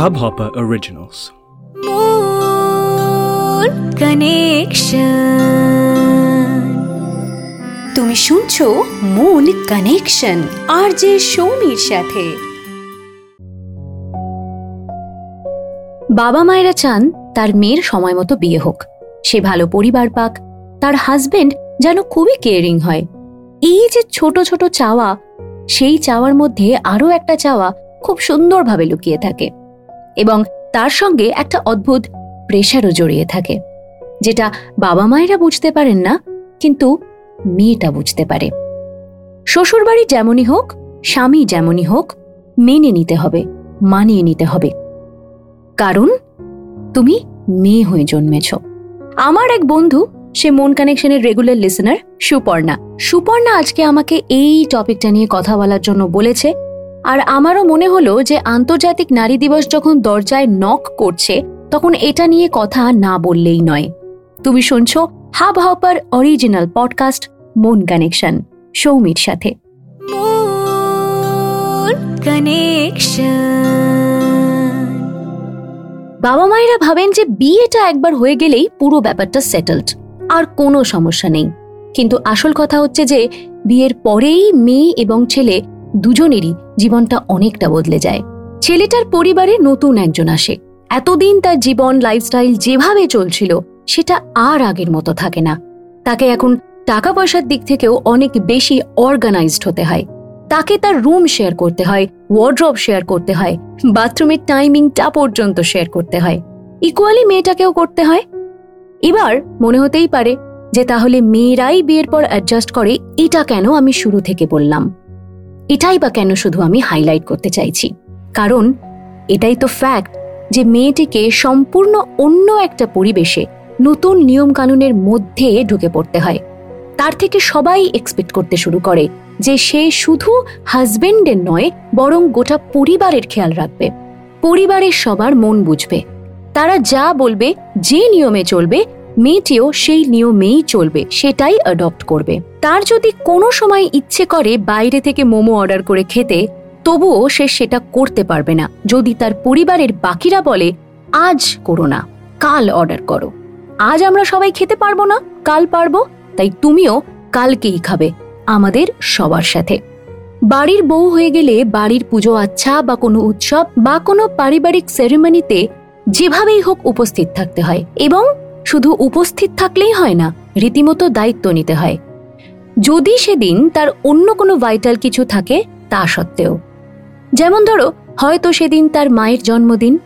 Hubhopper Originals. Moon Connection. তুমি শুনছো moon connection আর যে সৌমির সাথে বাবা মায়েরা চান তার মেয়ের সময় মতো বিয়ে হোক সে ভালো পরিবার পাক, তার হাজবেন্ড যেন খুবই কেয়ারিং হয় এই যে ছোট ছোট চাওয়া, সেই চাওয়ার মধ্যে আরও একটা চাওয়া খুব সুন্দরভাবে লুকিয়ে থাকে এবং তার সঙ্গে একটা অদ্ভুত প্রেশারও জড়িয়ে থাকে, যেটা বাবা মায়েরা বুঝতে পারেন না, কিন্তু মেয়েটা বুঝতে পারে। শ্বশুরবাড়ি যেমনই হোক, স্বামী যেমনই হোক, মেনে নিতে হবে, মানিয়ে নিতে হবে। কারণ তুমি মেয়ে হয়ে জন্মেছ। আমার এক বন্ধু, সে মন কানেকশনের রেগুলার লিসনার সুপর্ণা। সুপর্ণা আজকে আমাকে এই টপিকটা নিয়ে কথা বলার জন্য বলেছে আর আমারও মনে হলো যে আন্তর্জাতিক নারী দিবস যখন দরজায় নক করছে তখন এটা নিয়ে কথা না বললেই নয়। তুমি শুনছো Hubhopper original podcast Mon connection Soumir সাথে। বাবা মায়েরা ভাবেন যে বিয়েটা একবার হয়ে গেলেই পুরো ব্যাপারটা সেটেলড আর কোনো সমস্যা নেই। কিন্তু আসল কথা হচ্ছে যে বিয়ের পরেই মেয়ে এবং ছেলে দুজনেরই জীবনটা অনেকটা বদলে যায়। ছেলেটার পরিবারে নতুন একজন আসে। এতদিন তার জীবন লাইফস্টাইল যেভাবে চলছিল, সেটা আর আগের মতো থাকে না। তাকে এখন টাকা পয়সার দিক থেকেও অনেক বেশি অর্গানাইজড হতে হয়। তাকে তার রুম শেয়ার করতে হয় ওয়ার্ড্রপ শেয়ার করতে হয় বাথরুমের টাইমিংটা পর্যন্ত শেয়ার করতে হয়। ইকুয়ালি মেয়েটাকেও করতে হয়। এবার মনে হতেই পারে যে তাহলে মেয়েরাই বিয়ের পর অ্যাডজাস্ট করে, এটা কেন আমি শুরু থেকে বললাম। এটাই বা কেন শুধু আমি হাইলাইট করতে চাইছি? কারণ এটাই তো ফ্যাক্ট যে মেয়েটিকে সম্পূর্ণ অন্য একটা পরিবেশে নতুন নিয়মকানুনের মধ্যে ঢুকে পড়তে হয়। তার থেকে সবাই এক্সপেক্ট করতে শুরু করে যে সে শুধু হাজবেন্ডের নয়, বরং গোটা পরিবারের খেয়াল রাখবে। পরিবারের সবার মন বুঝবে। তারা যা বলবে, যে নিয়মে চলবে মেয়েটিও সেই নিয়মেই চলবে, সেটাই অ্যাডপ্ট করবে। তার যদি কোনো সময় ইচ্ছে করে বাইরে থেকে মোমো অর্ডার করে খেতে, তবুও সে সেটা করতে পারবে না। যদি তার পরিবারের বাকিরা বলে, আজ করো না, কাল অর্ডার করো। আজ আমরা সবাই খেতে পারব না, কাল পারব, তাই তুমিও কালকেই খাবে, আমাদের সবার সাথে। বাড়ির বউ হয়ে গেলে বাড়ির পুজো আচ্ছা বা কোনো উৎসব বা কোনো পারিবারিক সেরেমনিতে যেভাবেই হোক উপস্থিত থাকতে হয় এবং শুধু উপস্থিত থাকলেই হয় না, রীতিমতো দায়িত্ব নিতে হয়। যদি সেদিন তার অন্য কোনো ভাইটাল কিছু থাকে, তা সত্ত্বেও। যেমন ধরো, হয়তো সেদিন তার মায়ের জন্মদিন।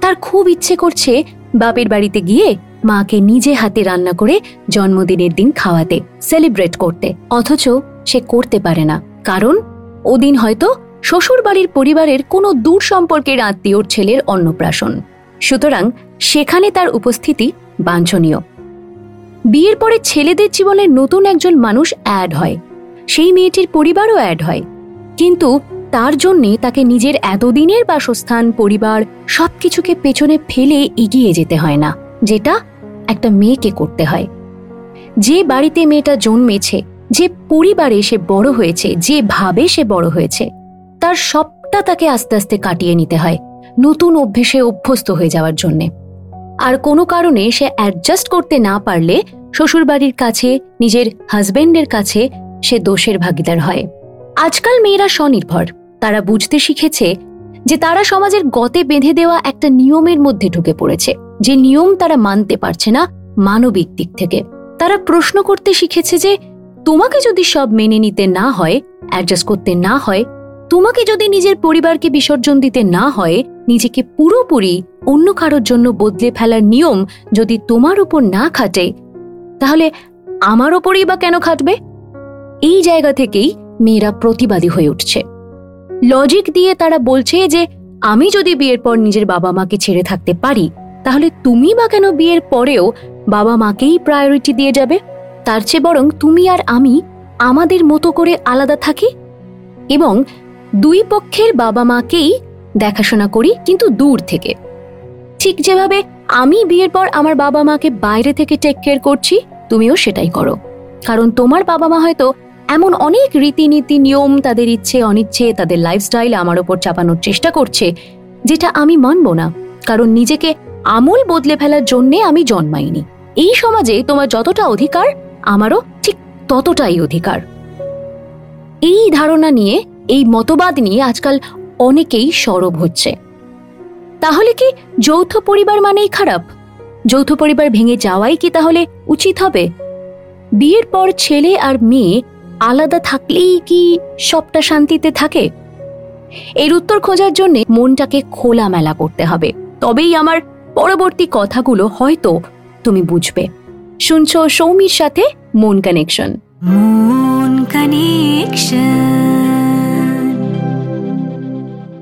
তার খুব ইচ্ছে করছে বাপের বাড়িতে গিয়ে মাকে নিজে হাতে রান্না করে জন্মদিনের দিন খাওয়াতে, সেলিব্রেট করতে। অথচ সে করতে পারে না। কারণ, ওদিন হয়তো শ্বশুর বাড়ির পরিবারের কোনো দূর সম্পর্কের আত্মীয়র ছেলের অন্নপ্রাশন। সুতরাং সেখানে তার উপস্থিতি বাঞ্ছনীয়। বিয়ের পরে ছেলেদের জীবনে নতুন একজন মানুষ অ্যাড হয়। সেই মেয়েটির পরিবারও অ্যাড হয়। কিন্তু তার জন্যে তাকে নিজের এতদিনের বাসস্থান, পরিবার সবকিছুকে পেছনে ফেলে এগিয়ে যেতে হয় না, যেটা একটা মেয়েকে করতে হয়। যে বাড়িতে মেয়েটা জন্মেছে, যে পরিবারে সে বড় হয়েছে, যে ভাবে সে বড় হয়েছে, তার সবটা তাকে আস্তে আস্তে কাটিয়ে নিতে হয়, নতুন অভ্যেসে অভ্যস্ত হয়ে যাওয়ার জন্যে। আর কোনো কারণে সে অ্যাডজাস্ট করতে না পারলে শ্বশুরবাড়ির কাছে, নিজের হাজবেন্ডের কাছে সে দোষের ভাগিদার হয়। আজকাল মেয়েরা স্বনির্ভর। তারা বুঝতে শিখেছে যে তারা সমাজের গতে বেঁধে দেওয়া একটা নিয়মের মধ্যে ঢুকে পড়েছে। যে নিয়ম তারা মানতে পারছে না মানবিক দিক থেকে। তারা প্রশ্ন করতে শিখেছে যে, তোমাকে যদি সব মেনে নিতে না হয় অ্যাডজাস্ট করতে না হয়, তোমাকে যদি নিজের পরিবারকে বিসর্জন দিতে না হয়, নিজেকে পুরোপুরি অন্য কারোর জন্য বদলে ফেলার নিয়ম যদি তোমার উপর না খাটে, তাহলে আমার ওপরেই বা কেন খাটবে? এই জায়গা থেকেই মেয়েরা প্রতিবাদী হয়ে উঠছে। লজিক দিয়ে তারা বলছে যে, আমি যদি বিয়ের পর নিজের বাবা মাকে ছেড়ে থাকতে পারি, তাহলে তুমি বা কেন বিয়ের পরেও বাবা মাকেই প্রায়োরিটি দিয়ে যাবে? তার চেয়ে বরং তুমি আর আমি আমাদের মতো করে আলাদা থাকি? এবং দুই পক্ষের বাবা মাকেই দেখাশোনা করি কিন্তু দূর থেকে। ঠিক যেভাবে আমি বিয়ের পর আমার বাবা মাকে বাইরে থেকে টেক কেয়ার করছি, তুমিও সেটাই করো। কারণ তোমার বাবা মা হয়তো এমন অনেক রীতিনীতি, নিয়ম, তাদের ইচ্ছে, অনিচ্ছে, তাদের লাইফস্টাইল আমার ওপর চাপানোর চেষ্টা করছে, যেটা আমি মানব না। কারণ নিজেকে আমূল বদলে ফেলার জন্যে আমি জন্মাইনি। এই সমাজে তোমার যতটা অধিকার, আমারও ঠিক ততটাই অধিকার। এই ধারণা নিয়ে, এই মতবাদ নিয়ে আজকাল অনেকেই সরব হচ্ছে। তাহলে কি যৌথ পরিবার মানেই খারাপ? যৌথ পরিবার ভেঙে যাওয়াই কি তাহলে উচিত হবে? বিয়ের পর ছেলে আর মেয়ে আলাদা থাকলেই কি সবটা শান্তিতে থাকে? এর উত্তর খোঁজার জন্য মনটাকে খোলামেলা করতে হবে। তবেই আমার পরবর্তী কথাগুলো হয়তো তুমি বুঝবে। শুনছো সৌমির সাথে মন কানেকশন। মন কানেকশন।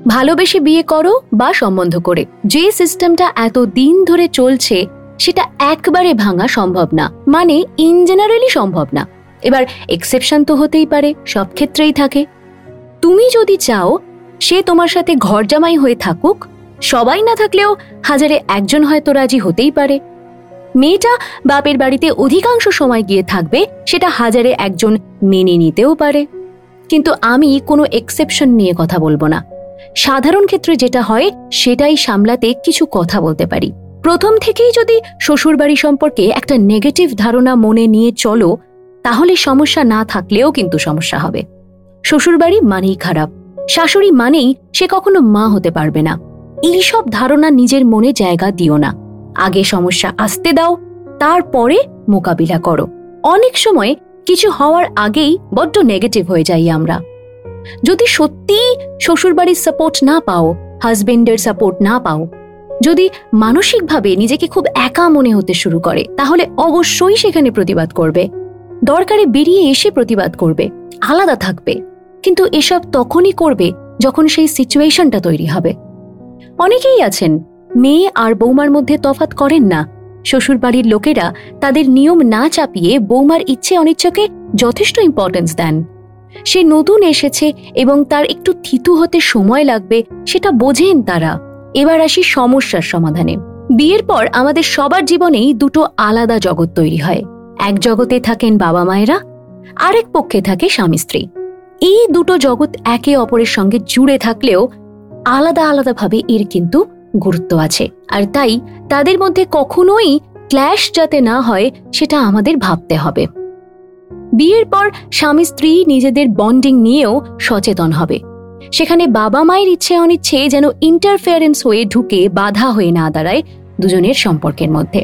ভালোবেসে বিয়ে করো বা সম্বন্ধ করে। যে সিস্টেমটা এত দিন ধরে চলছে, সেটা একবারে ভাঙা সম্ভব না। মানে ইন জেনারেলি সম্ভব না। এবার এক্সেপশন তো হতেই পারে, সব ক্ষেত্রেই থাকে। তুমি যদি চাও, সে তোমার সাথে ঘর জামাই হয়ে থাকুক, সবাই না থাকলেও হাজারে একজন হয়তো রাজি হতেই পারে। মেয়েটা বাপের বাড়িতে অধিকাংশ সময় গিয়ে থাকবে, সেটা হাজারে একজন মেনে নিতেও পারে। কিন্তু আমি কোনো এক্সেপশন নিয়ে কথা বলব না। সাধারণ ক্ষেত্রে যেটা হয়, সেটাই সামলাতে কিছু কথা বলতে পারি। প্রথম থেকেই যদি শ্বশুরবাড়ি সম্পর্কে একটা নেগেটিভ ধারণা মনে নিয়ে চলো, তাহলে সমস্যা না থাকলেও কিন্তু সমস্যা হবে। শ্বশুরবাড়ি মানেই খারাপ, শাশুড়ি মানেই সে কখনো মা হতে পারবে না। এইসব ধারণা নিজের মনে জায়গা দিও না। আগে সমস্যা আসতে দাও, তারপরে মোকাবিলা করো। অনেক সময় কিছু হওয়ার আগেই বড্ড নেগেটিভ হয়ে যাই আমরা। যদি সত্যিই শ্বশুরবাড়ির সাপোর্ট না পাও হাজবেন্ডের সাপোর্ট না পাও, যদি মানসিকভাবে নিজেকে খুব একা মনে হতে শুরু করে, তাহলে অবশ্যই সেখানে প্রতিবাদ করবে। দরকারে বেরিয়ে এসে প্রতিবাদ করবে, আলাদা থাকবে। কিন্তু এসব তখনই করবে যখন সেই সিচুয়েশনটা তৈরি হবে। অনেকেই আছেন, মেয়ে আর বৌমার মধ্যে তফাত করেন না। শ্বশুরবাড়ির লোকেরা তাদের নিয়ম না চাপিয়ে বৌমার ইচ্ছে অনিচ্ছাকে যথেষ্ট ইম্পর্টেন্স দেন। সে নতুন এসেছে এবং তার একটু থিতু হতে সময় লাগবে সেটা বোঝেন তারা। এবার আসি সমস্যার সমাধানে। বিয়ের পর আমাদের সবার জীবনেই দুটো আলাদা জগৎ তৈরি হয়। এক জগতে থাকেন বাবা মায়েরা, আরেক পক্ষে থাকে স্বামী স্ত্রী। এই দুটো জগৎ একে অপরের সঙ্গে জুড়ে থাকলেও আলাদা আলাদাভাবে এর কিন্তু গুরুত্ব আছে। আর তাই তাদের মধ্যে কখনোই ক্ল্যাশ যাতে না হয় সেটা আমাদের ভাবতে হবে। বিয়ের পর স্বামী স্ত্রী নিজেদের বন্ডিং নিয়েও সচেতন হবে। সেখানে বাবা মায়ের ইচ্ছে অনিচ্ছে যেন ইন্টারফেয়ারেন্স হয়ে ঢুকে বাধা হয়ে না দাঁড়ায় দুজনের সম্পর্কের মধ্যে।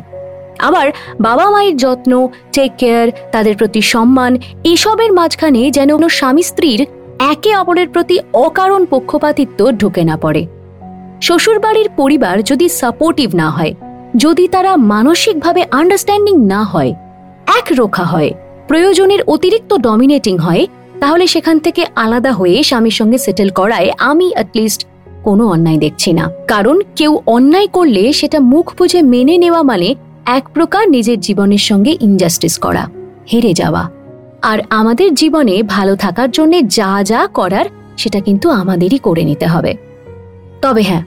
আবার বাবা মায়ের যত্ন টেক কেয়ার তাদের প্রতি সম্মান, এসবের মাঝখানে যেন কোনো স্বামী স্ত্রীর একে অপরের প্রতি অকারণ পক্ষপাতিত্ব ঢুকে না পড়ে। শ্বশুরবাড়ির পরিবার যদি সাপোর্টিভ না হয়, যদি তারা মানসিকভাবে আন্ডারস্ট্যান্ডিং না হয়, একরোখা হয়। প্রয়োজনের অতিরিক্ত ডমিনেটিং হয়, তাহলে সেখান থেকে আলাদা হয়ে স্বামীর সঙ্গে সেটেল করায় আমি অ্যাটলিস্ট কোনো অন্যায় দেখছি না। কারণ কেউ অন্যায় করলে সেটা মুখ বুঝে মেনে নেওয়া মানে এক প্রকার নিজের জীবনের সঙ্গে ইনজাস্টিস করা, হেরে যাওয়া। আর আমাদের জীবনে ভালো থাকার জন্য যা যা করার সেটা কিন্তু আমাদেরই করে নিতে হবে। তবে হ্যাঁ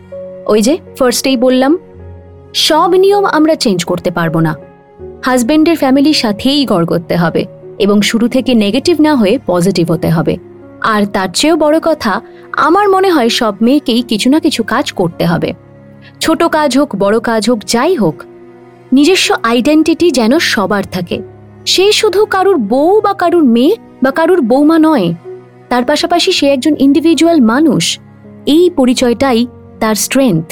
ওই যে ফার্স্টেই বললাম, সব নিয়ম আমরা চেঞ্জ করতে পারব না। হাজবেন্ডের ফ্যামিলির সাথেই গড় করতে হবে এবং শুরু থেকে নেগেটিভ না হয়ে পজিটিভ হতে হবে। আর তার চেয়েও বড় কথা, আমার মনে হয় সব মেয়েকেই কিছু না কিছু কাজ করতে হবে। ছোট কাজ হোক, বড় কাজ হোক, যাই হোক, নিজস্ব আইডেন্টিটি যেন সবার থাকে। সে শুধু কারুর বউ বা কারুর মেয়ে বা কারুর বৌমা নয়, তার পাশাপাশি সে একজন ইন্ডিভিজুয়াল মানুষ। এই পরিচয়টাই তার স্ট্রেংথ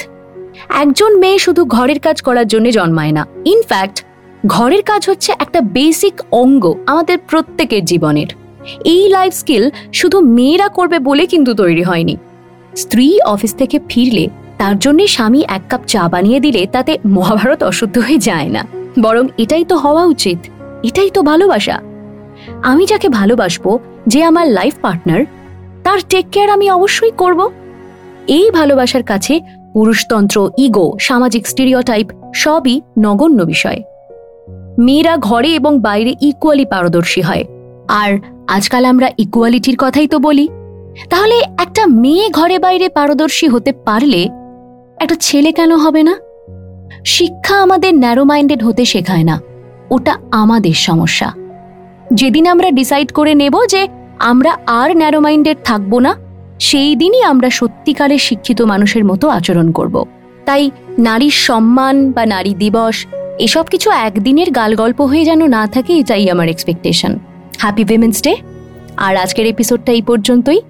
একজন মেয়ে শুধু ঘরের কাজ করার জন্য জন্মায় না। ইনফ্যাক্ট ঘরের কাজ হচ্ছে একটা বেসিক অঙ্গ আমাদের প্রত্যেকের জীবনের। এই লাইফ স্কিল শুধু মেয়েরা করবে বলে কিন্তু তৈরি হয়নি। স্ত্রী অফিস থেকে ফিরলে তার জন্যে স্বামী এক কাপ চা বানিয়ে দিলে তাতে মহাভারত অশুদ্ধ হয়ে যায় না। বরং এটাই তো হওয়া উচিত, এটাই তো ভালোবাসা। আমি যাকে ভালোবাসবো, যে আমার লাইফ পার্টনার তার টেক কেয়ার আমি অবশ্যই করব। এই ভালোবাসার কাছে পুরুষতন্ত্র ইগো সামাজিক স্টিরিওটাইপ সবই নগণ্য বিষয়। মেয়েরা ঘরে এবং বাইরে ইকুয়ালি পারদর্শী হয়। আর আজকাল আমরা ইকুয়ালিটির কথাই তো বলি। তাহলে একটা মেয়ে ঘরে বাইরে পারদর্শী হতে পারলে একটা ছেলে কেন হবে না? শিক্ষা আমাদের ন্যারো মাইন্ডেড হতে শেখায় না। ওটা আমাদের সমস্যা। যেদিন আমরা ডিসাইড করে নেব যে আমরা আর ন্যারো মাইন্ডেড থাকব না, সেই দিনই আমরা সত্যিকারের শিক্ষিত মানুষের মতো আচরণ করব। তাই নারীর সম্মান বা নারী দিবস এসব কিছু একদিনের গালগল্প হয়ে যেন না থাকে, এটাই আমার এক্সপেকটেশন হ্যাপি উইমেন্স ডে আর আজকের এপিসোডটা এই পর্যন্তই।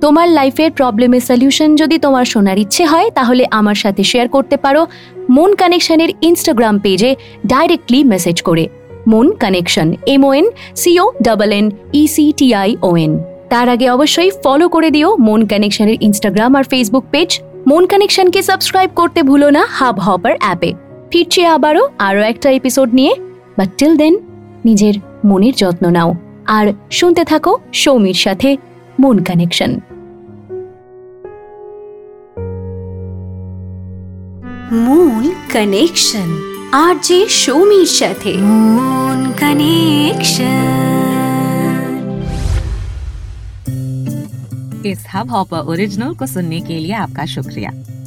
তোমার লাইফের প্রবলেমের সলিউশন যদি তোমার শোনার ইচ্ছে হয়, তাহলে আমার সাথে শেয়ার করতে পারো মন কানেকশনের ইনস্টাগ্রাম পেজে ডাইরেক্টলি মেসেজ করে। Mon connection M O N C O double N E C T I O N তার আগে অবশ্যই ফলো করে দিও মন কানেকশনের ইনস্টাগ্রাম আর ফেসবুক পেজ মন কানেকশনকে সাবস্ক্রাইব করতে ভুলো না হাব হপার অ্যাপে ফিরছি আবারও আরও একটা এপিসোড নিয়ে বাট টিল দেন নিজের মনের যত্ন নাও আর শুনতে থাকো সৌমির সাথে মন কানেকশন মূল কানেকশন আর যে সৌমির সাথে মন কানেকশন इस हब हॉपर ओरिजिनल को सुनने के लिए आपका शुक्रिया